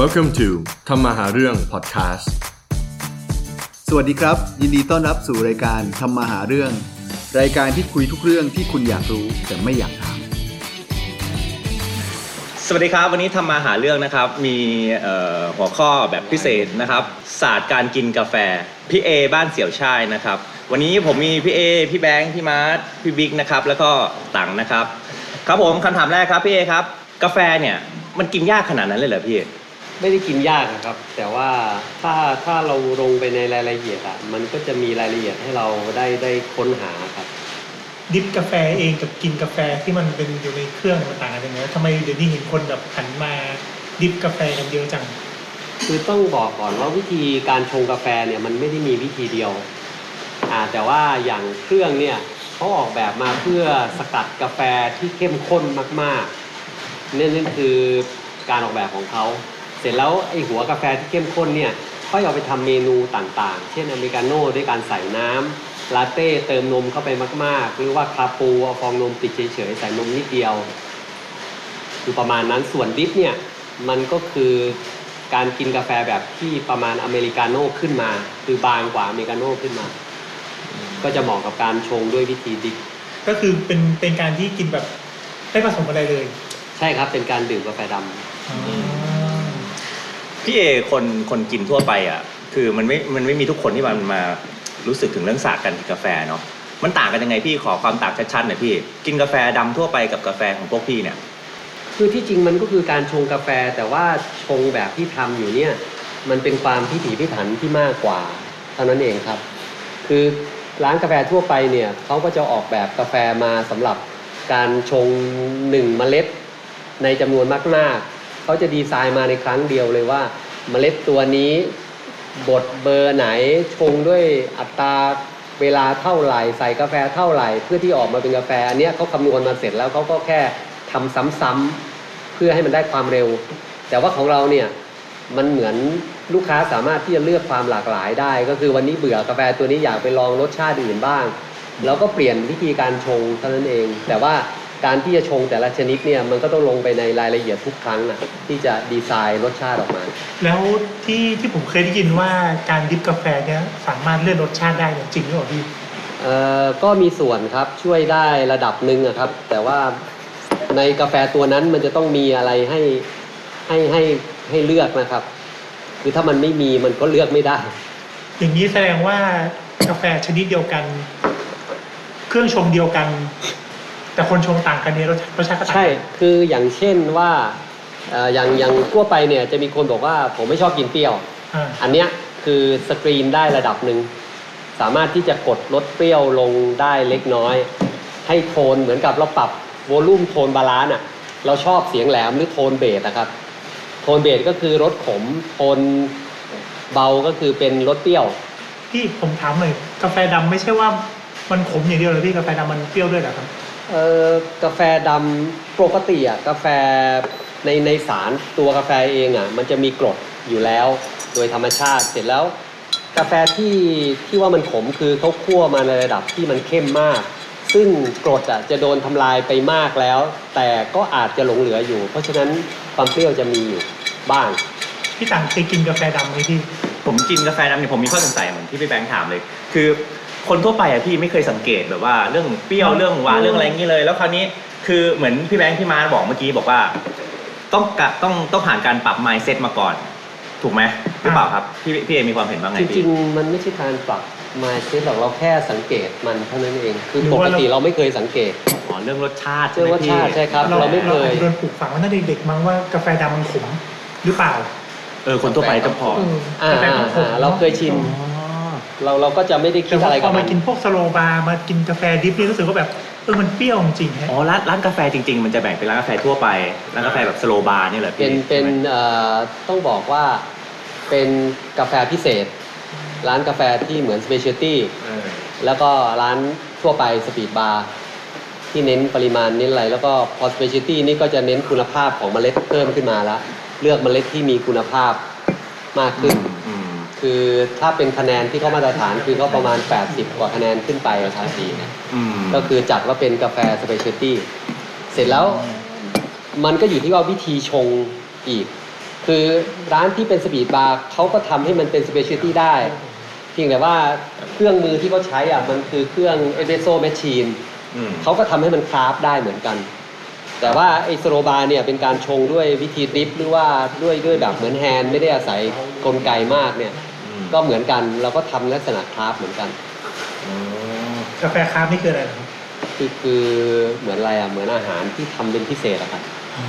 Welcome to ทำมาหาเรื่อง podcast สวัสดีครับ ยินดีต้อนรับสู่รายการทำมาหาเรื่อง รายการที่คุยทุกเรื่องที่คุณอยากรู้แต่ไม่อยากถาม สวัสดีครับ วันนี้ทำมาหาเรื่องนะครับ มีเอ่อหัวข้อแบบพิเศษนะครับ ศาสตร์การกินกาแฟ พี่เอบ้านเสี่ยวช่ายนะครับ วันนี้ผมมีพี่เอ พี่แบงค์ พี่มาร์ทพี่บิ๊กนะครับ แล้วก็ตังนะครับ ครับผมคำถามแรกครับพี่เอครับ กาแฟเนี่ยมันกินยากขนาดนั้นเลยเหรอพี่ ไม่ได้กินยากนะครับ แต่ว่าถ้าถ้าเราลงไปในรายละเอียดอะมันก็จะมีรายละเอียดให้เราได้ได้ค้นหาครับ ดิฟกาแฟเองกับกินกาแฟที่มันเป็นอยู่ในเครื่องมันต่างกันยังไงทำไมเดี๋ยวนี้เห็นคนแบบหันมาดิฟกาแฟกันเยอะจัง คือต้องบอกก่อนว่าวิธีการชงกาแฟเนี่ยมันไม่ได้มีวิธีเดียวอ่าแต่ว่าอย่างเครื่องเนี่ยเขาออกแบบมาเพื่อสกัดกาแฟที่เข้มข้นมากๆนั่นนั่นคือการออกแบบของเขา เสร็จแล้วไอหัวกาแฟที่เข้มข้นเนี่ยเขาเอาไปทำเมนูต่างๆ เช่นอเมริกาโน่ด้วยการใส่น้ำลาเต้เติมนมเข้าไปมาก ๆ หรือว่าคาปูเอาฟองนมติดเฉยๆใส่นมนิดเดียวคือประมาณนั้นส่วนดิฟเนี่ยมันก็คือการกินกาแฟแบบที่ประมาณอเมริกาโน่ขึ้นมา คือบางกว่าอเมริกาโน่ขึ้นมา ก็จะเหมาะกับการชงด้วยวิธีดิฟก็คือเป็นเป็นการที่กินแบบไม่ผสมอะไรเลย ใช่ครับเป็นการดื่มกาแฟดำ พี่เอคนคนกินทั่วไปอะคือมันไม่มันไม่มีทุกคนที่มันมารู้สึกถึงเรื่องศาสตร์การกินกาแฟเนาะมันต่างกันยังไงพี่ขอความต่างชัดๆหน่อยพี่ กินกาแฟดำทั่วไปกับกาแฟของพวกพี่เนี่ย คือที่จริงมันก็คือการชงกาแฟแต่ว่าชงแบบที่ทำอยู่เนี่ย มันเป็นความพิถีพิถันที่มากกว่าเท่านั้นเองครับ คือร้านกาแฟทั่วไปเนี่ยเขาก็จะออกแบบกาแฟมาสำหรับการชงหนึ่งเมล็ดในจำนวนมากๆ เขาจะดีไซน์มาในครั้งเดียวเลยว่า เมล็ดตัวนี้บดเบอร์ไหนชงด้วยอัตราเวลาเท่าไหร่ใส่กาแฟเท่าไหร่ เพื่อที่ออกมาเป็นกาแฟอันนี้เขาคำนวณมาเสร็จแล้วเขาก็แค่ทำซ้ำๆเพื่อให้มันได้ความเร็ว แต่ว่าของเราเนี่ยมันเหมือนลูกค้าสามารถที่จะเลือกความหลากหลายได้ ก็คือวันนี้เบื่อกาแฟตัวนี้อยากไปลองรสชาติอื่นบ้างเราก็เปลี่ยนวิธีการชงเท่านั้นเอง แต่ว่า การที่จะชงแต่ละชนิดเนี่ยมันก็ต้องลงไปในรายละเอียดทุกครั้งนะที่จะดีไซน์รสชาติออกมา แล้วที่ที่ผมเคยได้ยินว่าการดิฟกาแฟเนี่ยสามารถเลื่อนรสชาติได้เนี่ยจริงหรือเปล่าพี่เอ่อก็มีส่วนครับช่วยได้ระดับหนึ่งอะครับ แต่ว่าในกาแฟตัวนั้นมันจะต้องมีอะไรให้ให้ให้ให้เลือกนะครับ คือถ้ามันไม่มีมันก็เลือกไม่ได้ อย่างนี้แสดงว่ากาแฟชนิดเดียวกัน เครื่องชงเดียวกัน แต่คนชงต่างกันเนี่ยรสรสชาติก็ต่างใช่กันคืออย่างเช่นว่าเอ่ออย่างอย่างทั่วไปเนี่ยจะมีคนบอกว่าผมไม่ชอบกินเปรี้ยว อ่าอันเนี้ยคือสกรีนได้ระดับหนึ่ง สามารถที่จะกดลดเปรี้ยวลงได้เล็กน้อย ให้โทนเหมือนกับเราปรับ volume tone balance อะเราชอบเสียงแหลมหรือโทนเบสนะครับ โทนเบสก็คือรสขม โทนเบาก็คือเป็นรสเปรี้ยว พี่ผมถามหน่อยกาแฟดำไม่ใช่ว่ามันขมอย่างเดียวเลยพี่กาแฟดำมันเปรี้ยวด้วยเหรอครับ เอ่อกาแฟดำปกติอะกาแฟในในสารตัวกาแฟเองอะมันจะมีกรดอยู่แล้ว โดยธรรมชาติเสร็จแล้ว กาแฟที่ที่ว่ามันขมคือเขาคั่วมาในระดับที่มันเข้มมาก ซึ่งกรดอะจะโดนทำลายไปมากแล้ว แต่ก็อาจจะหลงเหลืออยู่ เพราะฉะนั้นความเปรี้ยวจะมีอยู่บ้าง พี่ต่างเคยกินกาแฟดำไหมพี่ผมกินกาแฟดำเนี่ยผมมีข้อสงสัยเหมือนที่พี่แบงค์ถามเลย คือ คนทั่วไปอะพี่ไม่เคยสังเกตแบบว่าเรื่องเปรี้ยวเรื่องหวานเรื่องอะไรอย่างนี้เลย แล้วคราวนี้คือเหมือนพี่แบงค์พี่มาร์ทบอกเมื่อกี้บอกว่า ต้องกะต้องต้องผ่านการปรับ mindset มาก่อน ถูกไหมหรือเปล่าครับพี่พี่เอมีความเห็นว่าไงจริพี่งๆ มันไม่ใช่การปรับมาเซตหรอกเราแค่สังเกตมันเท่านั้นเอง คือหรือปกว่าเราติเราไม่เคยสังเกต อ๋อเรื่องรสชาติเชื่อว่าใช่ชาไหมติพี่ใช่ครับ เราไม่เคย อาจจะโดนปลูกฝังมาตั้งแต่เด็กๆมั้งว่ากาแฟดำมันขมหรือเปล่าเออคนทั่วไปจะพอ เอออ่ากาแฟมันขมอ่าเราเคยชิน อ๋อ เราเราก็จะไม่ได้คิแต่ดว่าอะไรพกัอบมัมานกินพวกสslow bar มากินกาแฟ drip นี่รู้สึกว่าแบบเออมันเปรี้ยวจริงๆฮะอ๋อร้านร้านกาแฟจริง ๆ มันจะแบ่งเป็นร้านกาแฟทั่วไปร้านกาแฟแบบ slow bar นี่แหละพี่เป็นเป็นใช่ไหมเอ่อต้องบอกว่าเป็นกาแฟพิเศษ ร้านกาแฟที่เหมือน specialty เออแล้วก็ร้านทั่วไป speed bar ที่เน้นปริมาณเน้นอะไรแล้วก็พอ specialty นี่ก็จะเน้นคุณภาพของเมล็ดเพิ่มขึ้นมาแล้วเลือกเมล็ดที่มีคุณภาพมากขึ้นอืม คือถ้าเป็นคะแนนที่เขามาตรฐานคือเขาประมาณ 80 กว่าคะแนนขึ้นไปครับดีนะอืมก็คือจัดว่าเป็นกาแฟ specialty เสร็จแล้วมันก็อยู่ที่ว่าวิธีชงอีก คือร้านที่เป็น speed bar เขาก็ทำให้มันเป็น specialty ได้ เพียงแต่ว่าเครื่องมือที่เขาใช้อะมันคือเครื่องเอเ e โซแมชชีนอืมเขาก็ทำให้มัน craft ได้เหมือนกัน แต่ว่าไอ slow bar เนี่ยเป็นการชงด้วยวิธี drip หรือว่าด้วยด้วยแบบเหมือน hand ไม่ได้อาศัยกลไกมากเนี่ยอืม ก็เหมือนกันเราก็ทำลักษณะ craft เหมือนกันอืมกาแฟ craft นี่คืออะไรนะครับคือคือเหมือนอะไรอะเหมือนอาหารที่ทำเป็นพิเศษอะครับอ๋อ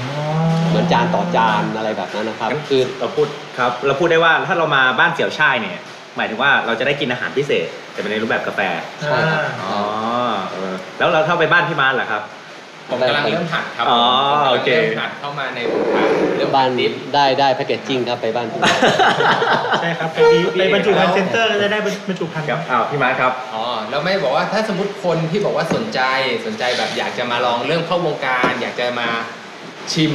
เหมือนจานต่อจานอะไรแบบนั้นนะครับงั้นคือ เราพูดครับ เราพูดได้ว่าถ้าเรามาบ้านเสี่ยวช่ายเนี่ย หมายถึงว่าเราจะได้กินอาหารพิเศษ แต่เป็นในรูปแบบกาแฟใช่ครับ อ๋อเออแล้วเราเข้าไปบ้านพี่มาร์ทเหรอครับ ผมกำลังเริ่มหัดครับอ๋อผมกำลังโอเคเริ่มหัดเข้ามาในวงการเรื่องบ้านดิฟได้ได้ packaging ครับไปบ้านคุณใช่ครับไปดีไปบรรจุภัณฑ์เซ็นเตอร์ก็จะได้บรรจุภัณฑ์ครับอ้าวพี่มาร์ทครับอ๋อแล้วไม่บอกว่าถ้าสมมติคนที่บอกว่าสนใจสนใจแบบอยากจะมาลองเริ่มเข้าวงการ อยากจะมาชิม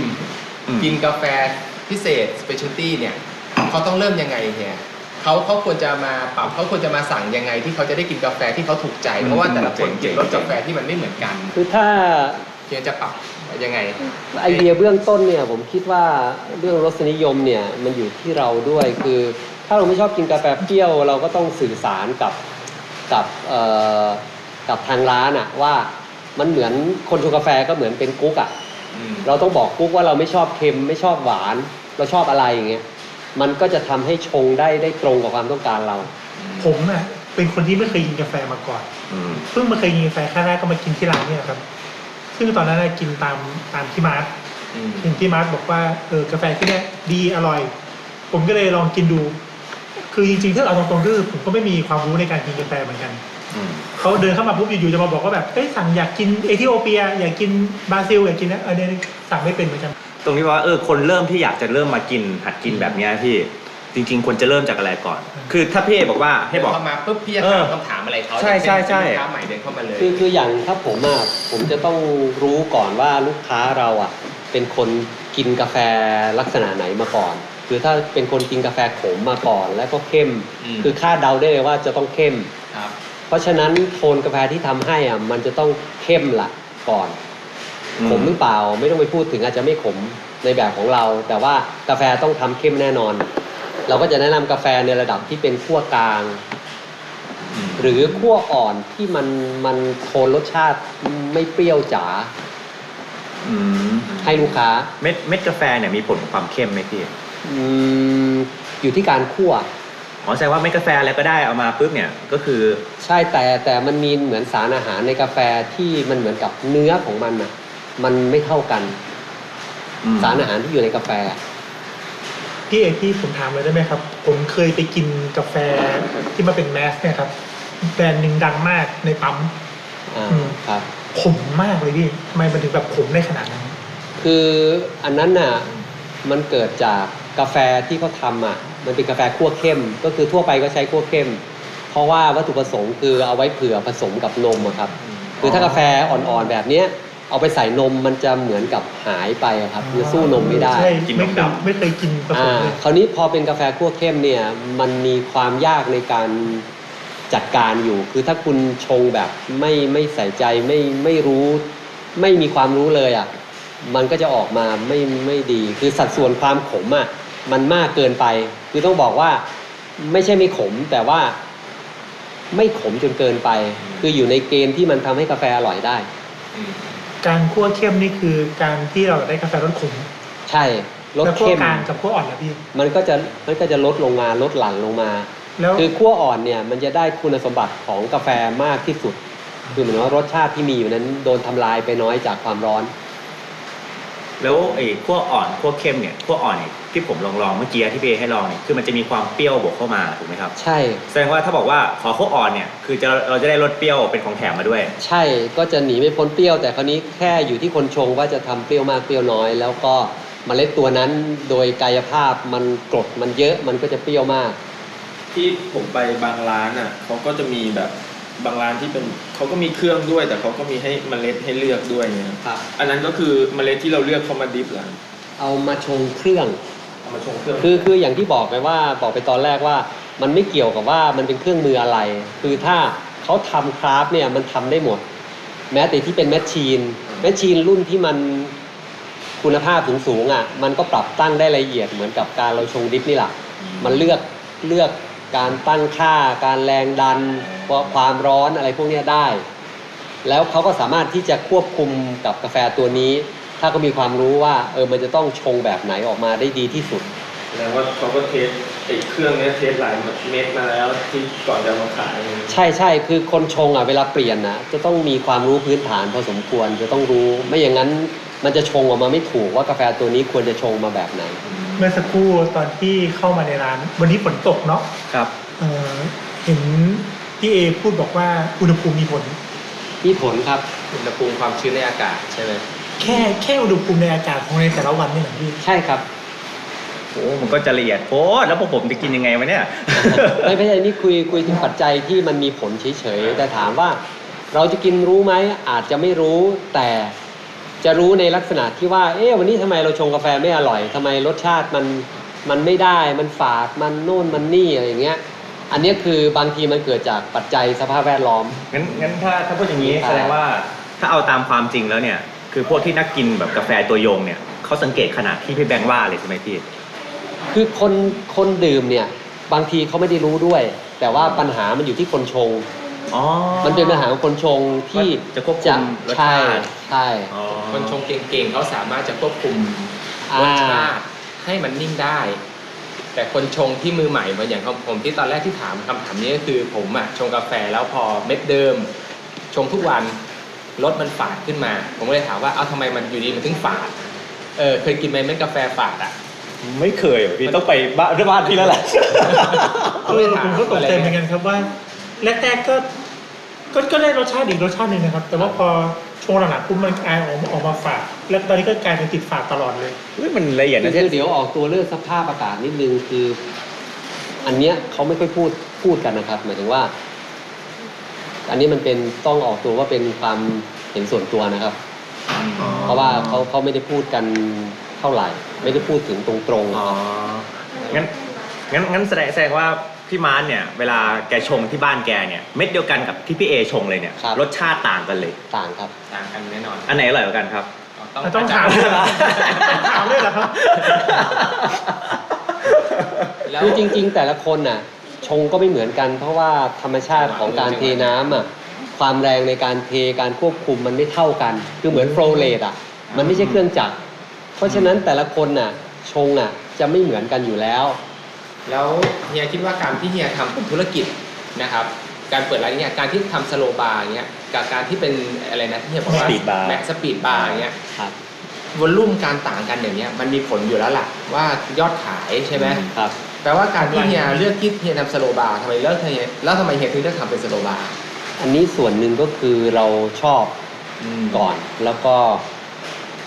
อืมกินกาแฟพิเศษ specialty เนี่ยเขาต้องเริ่มยังไงเนี่ยเขาเขาควรจะมาปรับเขาควรจะมาสั่งยังไงที่เขาจะได้กินกาแฟที่เขาถูกใจ เพราะว่าแต่ละคนกินรสกาแฟที่มันไม่เหมือนกัน คือถ้า เพียงจะปรับยังไง ไอเดียเบื้องต้นเนี่ยผมคิดว่าเรื่องรสนิยมเนี่ยมันอยู่ที่เราด้วยคือ ถ้าเราไม่ชอบกินกาแฟเปรี้ยว เราก็ต้องสื่อสารกับกับเอ่อกับทางร้านอะว่ามันเหมือนคนชงกาแฟก็เหมือนเป็นกุ๊กอะอืมเราต้องบอกกุ๊กว่าเราไม่ชอบเค็มไม่ชอบหวาน เราชอบอะไรอย่างเงี้ยมันก็จะทำให้ชงได้ได้ตรงกับความต้องการเรา ผมอะเป็นคนที่ไม่เคยกินกาแฟมาก่อนอืมเพิ่งมาเคยกินกาแฟครั้งแรกก็มากินที่ร้านเนี่ยครับ ซึ่งตอนนั้นน่ะกินตามตามพี่มาร์ทอืมเห็นพี่มาร์ทบอกว่าเออกาแฟที่เนี่ยดีอร่อย ผมก็เลยลองกินดู คือจริงๆถ้าเอาตรงๆก็คือผมก็ไม่มีความรู้ในการกินกาแฟเหมือนกันอืมเขาเดินเข้ามาปุ๊บอยู่ๆจะมาบอกว่าแบบเอ้ยสั่งอยากกินเอธิโอเปีย อยากกินบราซิลอยากกินนะเออเนี่ยสั่งไม่เป็นเหมือนกันตรงนี้ว่าเออคนเริ่มที่อยากจะเริ่มมากินหัดกินแบบเนี้ยพี่ จริง ๆ ควรจะเริ่มจากอะไรก่อน คือถ้าพี่เอบอกว่าให้บอก เข้ามาปุ๊บพี่จะเอถาอมคำถามอะไรเขาใช่ใช่ใช่เป็นลูกค้าใหม่เดินเข้ามาเลย คือคืออย่างถ้าผมอะผมจะต้องรู้ก่อนว่าลูกค้าเราอะเป็นคนกินกาแฟลักษณะไหนมาก่อนคือถ้าเป็นคนกินกาแฟขมมาก่อน แล้วก็เข้ม อืม คือคาดเดาได้เลยว่าจะต้องเข้ม ครับ เพราะฉะนั้นโทนกาแฟที่ทำให้อะมันจะต้องเข้มละก่อนอืมขมหรือเปล่าไม่ต้องไปพูดถึงอาจจะไม่ขมในแบบของเรา แต่ว่ากาแฟต้องทำเข้มแน่นอน เราก็จะแนะนำกาแฟในระดับที่เป็นขั้วกลางอืมหรือขั้วอ่อนที่มันมันโทนรสชาติไม่เปรี้ยวจ๋าอืมให้ลูกค้าเม็ดเม็ดกาแฟเนี่ยมีผลความเข้มไหมพี่อืมอยู่ที่การคั่วอ๋อแสดงว่าเม็ดกาแฟอะไรก็ได้เอามาปุ๊บเนี่ยก็คือใช่แต่แต่มันมีเหมือนสารอาหารในกาแฟที่มันเหมือนกับเนื้อของมันอะมันไม่เท่ากันอืมสารอาหารที่อยู่ในกาแฟ พี่เอกพี่ผมถามเลยได้ไหมครับ ผมเคยไปกินกาแฟที่มาเป็นแมสเนี่ยครับแบรนด์หนึ่งดังมากในปั๊มอ่าอืมครับขมมากเลยพี่ทำไมมันถึงแบบขมได้ขนาดนั้น คืออันนั้นน่ะมันเกิดจากกาแฟที่เขาทำอะ มันเป็นกาแฟคั่วเข้ม ก็คือทั่วไปก็ใช้คั่วเข้ม เพราะว่าวัตถุประสงค์คือเอาไว้เผื่อผสมกับนมอะครับ คือถ้ากาแฟอ่อนๆแบบเนี้ย เอาไปใส่นมมันจะเหมือนกับหายไปอะครับคือสู้นมไม่ได้ใช่กินนไม่มเคยดำ ไม่เคยกินผสอ่ามเลยคราวนี้พอเป็นกาแฟคั่วเข้มเนี่ยมันมีความยากในการจัดการอยู่ คือถ้าคุณชงแบบไม่ไม่ใส่ใจไม่ไม่รู้ ไม่มีความรู้เลยอะมันก็จะออกมาไม่ไม่ดี คือสัดส่วนความขมอะมันมากเกินไป คือต้องบอกว่าไม่ใช่ไม่ขมแต่ว่า ไม่ขมจนเกินไป คืออยู่ในเกณฑ์ที่มันทำให้กาแฟอร่อยได้ อืม การคั่วเข้มนี่คือการที่เราได้กาแฟรสขมใช่ลดแล้วคั่วเข้มกลางกับคั่วอ่อนนะพี่มันก็จะมันก็จะลดลงมาลดหลั่นลงมาแล้วคือขั้วอ่อนเนี่ยมันจะได้คุณสมบัติของกาแฟมากที่สุดคือเหมือนว่ารสชาติที่มีอยู่นั้นโดนทำลายไปน้อยจากความร้อน แล้วไอ้ขั้วอ่อนขั้วเข้มเนี่ยขั้วอ่อนเนี่ยที่ผมลองลองเมื่อกี้ที่พี่เอให้ลองเนี่ยคือมันจะมีความเปรี้ยวบวกเข้ามาถูกไหมครับใช่ แสดงว่าถ้าบอกว่าขอขั้วอ่อนเนี่ยคือจะเราจะได้รสเปรี้ยวเป็นของแถมมาด้วย ใช่ก็จะหนีไม่พ้นเปรี้ยว แต่คราวนี้แค่อยู่ที่คนชงว่าจะทำเปรี้ยวมากเปรี้ยวน้อย แล้วก็เมล็ดตัวนั้นโดยกายภาพมันกรดมันเยอะมันก็จะเปรี้ยวมาก ที่ผมไปบางร้านอะเขาก็จะมีแบบ บางร้านที่เป็นเขาก็มีเครื่องด้วย แต่เขาก็มีให้เมล็ดให้เลือกด้วยเนี่ยครับ อันนั้นก็คือเมล็ดที่เราเลือกเขามาดิฟเหรอเอามาชงเครื่องเอามาชงเครื่องคือคืออย่างที่บอกไปว่าบอกไปตอนแรกว่า มันไม่เกี่ยวกับว่ามันเป็นเครื่องมืออะไร คือถ้าเขาทำ craft เนี่ยมันทำได้หมด แม้แต่ที่เป็น machine machine รุ่นที่มันคคุณภาพสูงสูงๆอะมันก็ปรับตั้งได้ละเอียดเหมือนกับการเราชง drip นี่แหละมันเลือกเลือก การตั้งค่า การแรงดันความร้อนอะไรพวกเนี้ยได้ แล้วเขาก็สามารถที่จะควบคุมกับกาแฟตัวนี้ ถ้าก็มีความรู้ว่าเออมันจะต้องชงแบบไหนออกมาได้ดีที่สุดแสดงว่าเขาก็เทสไอ้เครื่องเนี้ยเทสหลายเม็ดมาแล้วที่ก่อนจะมาขาย ใช่ใช่คือคนชงอะเวลาเปลี่ยนนะจะต้องมีความรู้พื้นฐานพอสมควรจะต้องรู้ ไม่อย่างนั้นมันจะชงออกมาไม่ถูกว่ากาแฟตัวนี้ควรจะชงมาแบบไหน เมื่อสักครู่ตอนที่เข้ามาในร้าน วันนี้ฝนตกเนาะครับเอ่อเห็นพี่เอพูดบอกว่าอุณหภูมิมีผล มีผลครับอุณหภูมิความชื้นในอากาศใช่ไหมแค่แค่อุณหภูมิในอากาศของในแต่ละวันนี่แหละพี่ใช่ครับโอ้มันก็จะละเอียดโคตรแล้วพวกผมจะกินยังไงวะเนี่ยไม่ไม่ใช่นี่คุยคุยถึงปัจจัยที่มันมีผลเฉยๆแต่ถามว่า เราจะกินรู้ไหมอาจจะไม่รู้แต่ จะรู้ในลักษณะที่ว่า เอ๊ะวันนี้ทำไมเราชงกาแฟไม่อร่อยทำไมรสชาติมันมันไม่ได้ มันฝาด มันโน่น มันนี่อะไรอย่างเงี้ย อันเนี้ยคือบางทีมันเกิดจากปัจจัยสภาพแวดล้อม งั้นงั้นถ้าถ้าพูดอย่างนี้ครับแสดงว่าถ้าเอาตามความจริงแล้วเนี่ย คือพวกที่นักกินแบบกาแฟตัวยงเนี่ยเขาสังเกตขนาดที่พี่แบงค์ว่าเลยใช่ไหมพี่ คือคนคนดื่มเนี่ยบางทีเขาไม่ได้รู้ด้วย แต่ว่าปัญหามันอยู่ที่คนชง อ๋อ มันเป็นปัญหาของคนชงที่ว่าจะควบคุมรสใช่ชาติใช่อ๋อ คนชงเก่งๆเขาสามารถจะควบคุมอ่ารสชาติให้มันนิ่งได้ แต่คนชงที่มือใหม่เหมือนอย่างของผมที่ตอนแรกที่ถามคำถามนี้ก็คือผมอะชงกาแฟแล้วพอเม็ดเดิม ชงทุกวันรสมันฝาดขึ้นมา ผมก็เลยถามว่าเอ้าทำไมมันอยู่ดีมันถึงฝาดเออเคยกินไหมเม็ดกาแฟฝาดอะ ไม่เคยพี่ต้องไปบ้านบ้านพี่แล้วแหละ เออผมก็ตกใจเหมือนกันครับว่า แรกๆก็ก็ก็ได้รสชาติอีกรสชาติหนึ่งนะครับ แต่ว่าพอช่วงหลังๆปุ๊บมันกลายออกมาออกมาฝาดแล้วตอนนี้ก็กลายเป็นติดฝาดตลอดเลยเฮ้ยมันละเอียดคือนะคืที่อเดี๋ยวออกตัวเรื่องสภาพอากาศนิดนึงคือ อันเนี้ยเขาไม่ค่อยพูดพูดกันนะครับ หมายถึงว่า อันนี้มันเป็นต้องออกตัวว่าเป็นความเห็นส่วนตัวนะครับ เพราะว่าเขาเขาไม่ได้พูดกันเท่าไหร่ ไม่ได้พูดถึงตรงๆอ๋อนะครับงั้นงั้นงั้นแสดงแสดงว่า พี่มาร์ทเนี่ย เวลาแกชงที่บ้านแกเนี่ย เม็ดเดียวกันกับที่พี่เอชงเลยเนี่ย ครับ รสชาติต่างกันเลย ต่างครับ ต่างกันแน่นอนอันไหนอร่อยกว่ากันครับ ต้องถามเลยเหรอต้องถามเลยเหรอครับ แล้ว คือจริง ๆ แต่ละคนน่ะ ชงก็ไม่เหมือนกัน เพราะว่าธรรมชาติของการเทน้ำอะความแรงในการเทการควบคุมมันไม่เท่ากัน คือเหมือนโฟลว์เรทอะมันไม่ใช่เครื่องจักรเพราะฉะนั้นแต่ละคนน่ะชงอะจะไม่เหมือนกันอยู่แล้ว แล้วเฮียคิดว่าการที่เฮียทำเป็นธุรกิจนะครับ การเปิดร้านเนี่ยการที่ทำ slow bar เงี้ยกับการที่เป็นอะไรนะที่เฮียบอกว่า Speed bar mass speed bar เงี้ยครับ volume การต่างกันอย่างเงี้ยมันมีผลอยู่แล้วล่ะว่ายอดขายใช่ไหมครับ แปลว่าการที่เฮียเลือกที่เฮียทำ slow bar ทำไมเลือกเฮียแล้วทำไมเฮียถึงเลือกทำเป็น slow bar อันนี้ส่วนหนึ่งก็คือเราชอบก่อนแล้วก็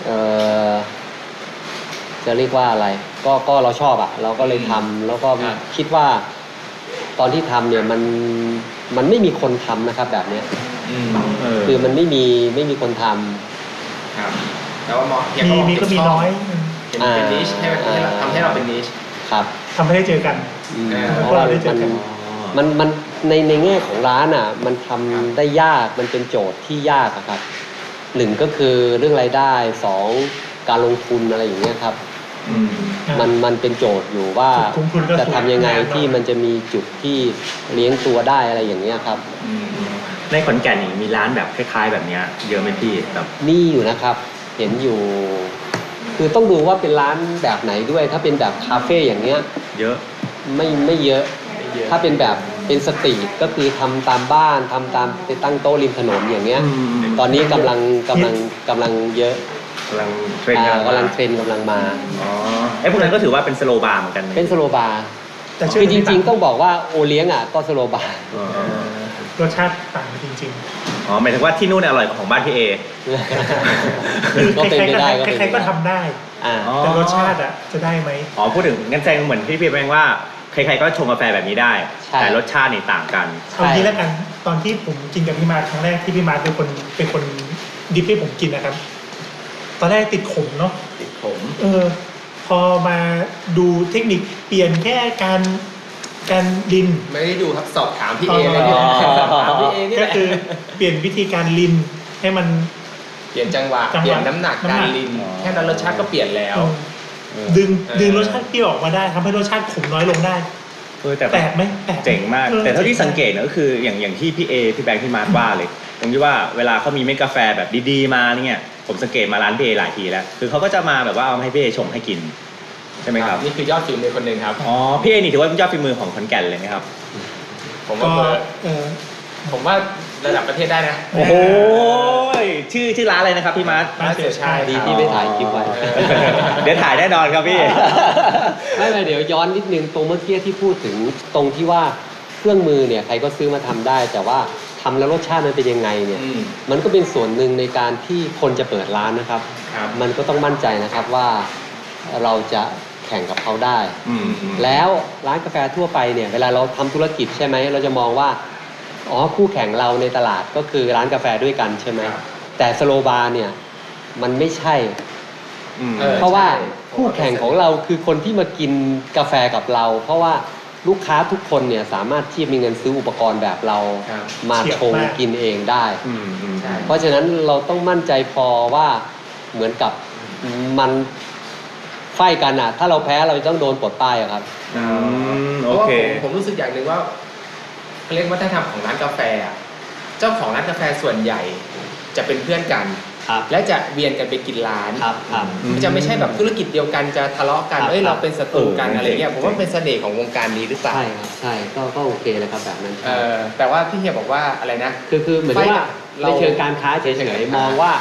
เออจะเรียกว่าอะไร ก็ก็เราชอบอะเราก็เลยทำแล้วก็คิดว่า ตอนที่ทำเนี่ยมันมันไม่มีคนทำนะครับ แบบเนี้ยเออคือมันไม่มีไม่มีคนทำครับแต่ว่ามองเฮียมีก็มองมีก็เห็นมีช่องน้อยเห็นเป็นนิชให้มันให้เราทำให้เราเป็นนิชครับทำให้ได้เจอกันอืมเออเพราะว่าได้เจอมันกันมันมันในในแง่ของร้านอะ มันทำได้ยากมันเป็นโจทย์ที่ยากอะครับหนึ่งก็คือเรื่องรายได้สองการลงทุนอะไรอย่างเงี้ยครับ มันมันเป็นโจทย์อยู่ว่าจุดคุ้มทุนก็จะทำยังไงสูงแน่นอนที่มันจะมีจุดที่เลี้ยงตัวได้อะไรอย่างเงี้ยครับในขอนแก่นนี่มีร้านแบบคล้าย ๆ แบบเนี้ยเยอะไหมพี่แบบนี่อยู่นะครับ เห็นอยู่ คือต้องดูว่าเป็นร้านแบบไหนด้วย ถ้าเป็นแบบคาเฟ่อย่างเงี้ย เยอะไม่ไม่เยอะ ถ้าเป็นแบบเป็นสตรีทก็คือทำตามบ้านทำตามไปตั้งโต๊ะริมถนนอย่างเงี้ย ตอนนี้กำลังกำลังกำลังเยอะ กำลังเทรนด์อ่ากันกำลังเทรนด์กำลังมา อ๋อไอ้พวกนั้นก็ถือว่าเป็นสโลบาร์เหมือนกันไหมเป็นสโลบาร์แต่เชื่อคือจไม่ริงๆต่าต้องบอกว่าโอเลี้ยงอะก็สโลบาร์อ๋อรสชาติต่างกันจริงอ๋อหมายถึงว่าที่นู่นอร่อยกว่าของบ้านพี่เอ ๆคือก็ใคเป็นรไปๆก็ได้ก็เป็นใครไปๆก็ได้ทำได้ อ่าอ๋อ แต่รสชาติอะจะได้ไหมอ๋อพูดถึงงั้นแสดงเหมือนที่พี่แบงค์ว่าใครๆก็ชงกาแฟแบบนี้ได้ ใช่ แต่รสชาตินี่ต่างกัน เอางี้แล้วกันตอนที่ผมกินกับพี่มาร์คครั้งแรกที่พี่มาร์คเป็นคนเป็นคน drip ให้ผมกินนะครับ ตอนแรกติดขมเนาะติดขมเออ พอมาดูเทคนิคเปลี่ยนแค่การการริน ไม่ได้ดูครับสอบถามพี่เออ๋อเลยเนี่ยสอบถามพี่เอนี่แหก็คือเปลี่ยนวิธีการรินให้มัน เปลี่ยนจังหวะจังหวะเปลี่ยนน้ำหนักน้ำหนักากรลินอ๋อ แค่นั้นรสชาติก็เปลี่ยนแล้วดึงเออ ดึงรสชาติเปรี้ยวออกมาได้ทำให้รสชาติขมน้อยลงได้ เออแต่แปลกไหมแปลกไห เจ๋งมากออแต่เท่าที่สังเกตนะก็คืออย่างอย่างที่พี่เอพี่แบงค์พี่มาร์คว่าเลย ตรงที่ว่าเวลาเขามีเม็ดกาแฟแบบดีๆมาเนี่ย ผมสังเกตมาร้านพี่เอหลายทีแล้ว คือเขาก็จะมาแบบว่าเอามาให้พี่เอชงให้กิน ใช่ไหมครับ นี่คือยอดฝีมือคนหนึ่งครับ อ๋อ พี่เอนี่ถือว่าเป็นยอดฝีมือของขอนแก่นเลยนะครับ ผมก็ว่าเบอร์เออผมว่าระดับประเทศได้นะ โอ้โหชื่อชื่อร้านอะไรนะครับพี่มาร์คบ้านเสียชายดีที่ไม่ถ่ายคลิปไว้ เดี๋ยวถ่ายแน่นอนครับพี่ ไม่ไม่เดี๋ยวย้อนนิดนึงตรงเมื่อกี้ที่พูดถึงตรงที่ว่าเครื่องมือเนี่ยใครก็ซื้อมาทำได้ แต่ว่า ทำแล้วรสชาติมันเป็นยังไงเนี่ยอืมมันก็เป็นส่วนหนึ่งในการที่คนจะเปิดร้านนะครับครับ มันก็ต้องมั่นใจนะครับว่าเราจะแข่งกับเขาได้อืมอืมแล้วร้านกาแฟทั่วไปเนี่ยเวลาเราทำธุรกิจใช่ไหม เราจะมองว่า อ๋อคู่แข่งเราในตลาดก็คือร้านกาแฟด้วยกันใช่ไหมครับแต่สโลบาร์เนี่ยมันไม่ใช่อืมเออเพราะว่าใช่คู่แข่งของเราคือคนที่มากินกาแฟกับเรา เพราะว่า ลูกค้าทุกคนเนี่ยสามารถที่จะมีเงินซื้ออุปกรณ์แบบเราครับมาเฉียบชงมาก กินเองได้ อืมอืมใช่ เพราะฉะนั้นเราต้องมั่นใจพอว่าเหมือนกับมันไฟกันอะถ้าเราแพ้เราจะต้องโดนปลดป้ายอะครับ อืมเพโอราะว่าเค ผมผมรู้สึกอย่างหนึ่งว่าเขาเรียกวัฒนธรรมของร้านกาแฟอะเจ้าของร้านกาแฟส่วนใหญ่จะเป็นเพื่อนกัน ครับและจะเวียนกันไปกินร้านครับครับมันจะไม่ใช่แบบธุรกิจเดียวกันจะทะเลาะกันครับเอ้ยครัเราบเป็นศัตรูกันเอออะไรเงี้ยเจ๋งผมว่าเป็นเสน่ห์ของวงการนี้หรือเปล่าใช่ครับใช่ก็ก็โอเคเลยครับแบบนั้นเออแต่ว่าพี่เฮียบอกว่าอะไรนะคือคือเหมือนไฟกัว่าบเราในเชิงการค้าเฉเชิงยการๆค้ามมองว่า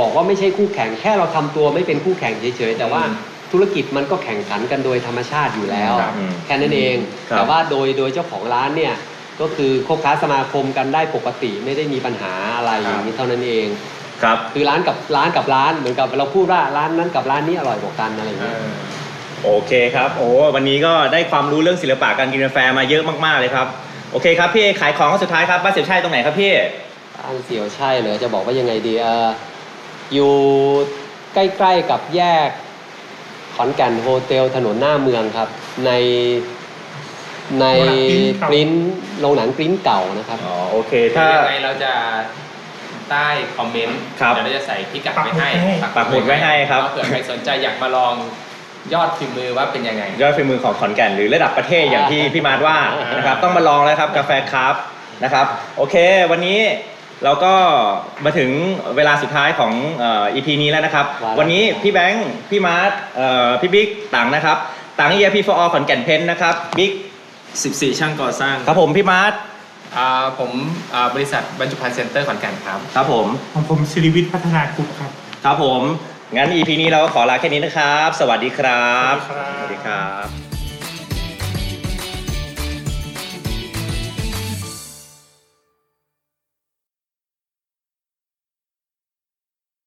บอกว่าไม่ใช่คู่แข่งแค่เราทำตัวไม่เป็นคู่แข่งเฉยๆแต่ว่าอืมธุรกิจมันก็แข่งขันกันโดยธรรมชาติอยู่แล้วครับอืมแค่นั้นเองครับแต่ว่าโดยโดยเจ้าของร้านเนี่ยก็คือคบค้าสมาคมกันได้ปกติไม่ได้มีปัญหาอะไรอย่างนี้เท่านั้นเอง ครับคือร้านกับร้านกับร้านเหมือนกับเราพูดว่าร้านนั้นกับร้านนี้อร่อยกว่ากันอะไรอย่างเอเงี้ยอโอเคครับโอ้วันนี้ก็ได้ความรู้เรื่องศิลปะการกินกาแฟมาเยอะมากๆเลยครับโอเคครับพี่เอขายของสุดท้ายครับบ้านเสี่ยวช่ายตรงไหนครับพี่ร้านเสี่ยวช่ายเหรอจะบอกว่ายังไงดีเอออยู่ใกล้ๆกับแยกขอนแก่นโฮเทลถนนหน้าเมืองครับ ในในปริ๊นซ์โรงหนังปริ๊นซ์เก่านะครับอ๋อโอเค ถ้าถ้ายังไงเราจะ ใต้คอมเมนต์ครับเดี๋ยวเราจะใส่พิกัดไว้ให้ปักหมุดไว้ให้ครับ เผื่อใครสนใจอยากมาลองยอดฝีมือว่าเป็นยังไง ยอดฝีมือของขอนแก่นหรือระดับประเทศอย่างที่พี่มาร์ทว่านะครับต้องมาลองแล้วครับกาแฟครับนะครับ โอเค วันนี้เราก็มาถึงเวลาสุดท้ายของเอ่อ EP นี้แล้วนะครับว่าแล้ววันนี้พี่แบงค์พี่มาร์ทเอ่อพี่บิ๊กต่างนะครับต่าง ERP for all ขอนแก่นเพนนะครับบิ๊ก14 ช่างก่อสร้าง ครับผมพี่มาร์ท อ่าผมอ่าบริษัทบรรจุภัณฑ์เซ็นเตอร์ขอนแก่นครับ ครับผม ของผมสิริวิทย์พัฒนากรุ๊ปครับ ครับผม งั้น EP นี้เราก็ขอลาแค่นี้นะครับ สวัสดีครับ สวัสดีครับสวัสดีครับ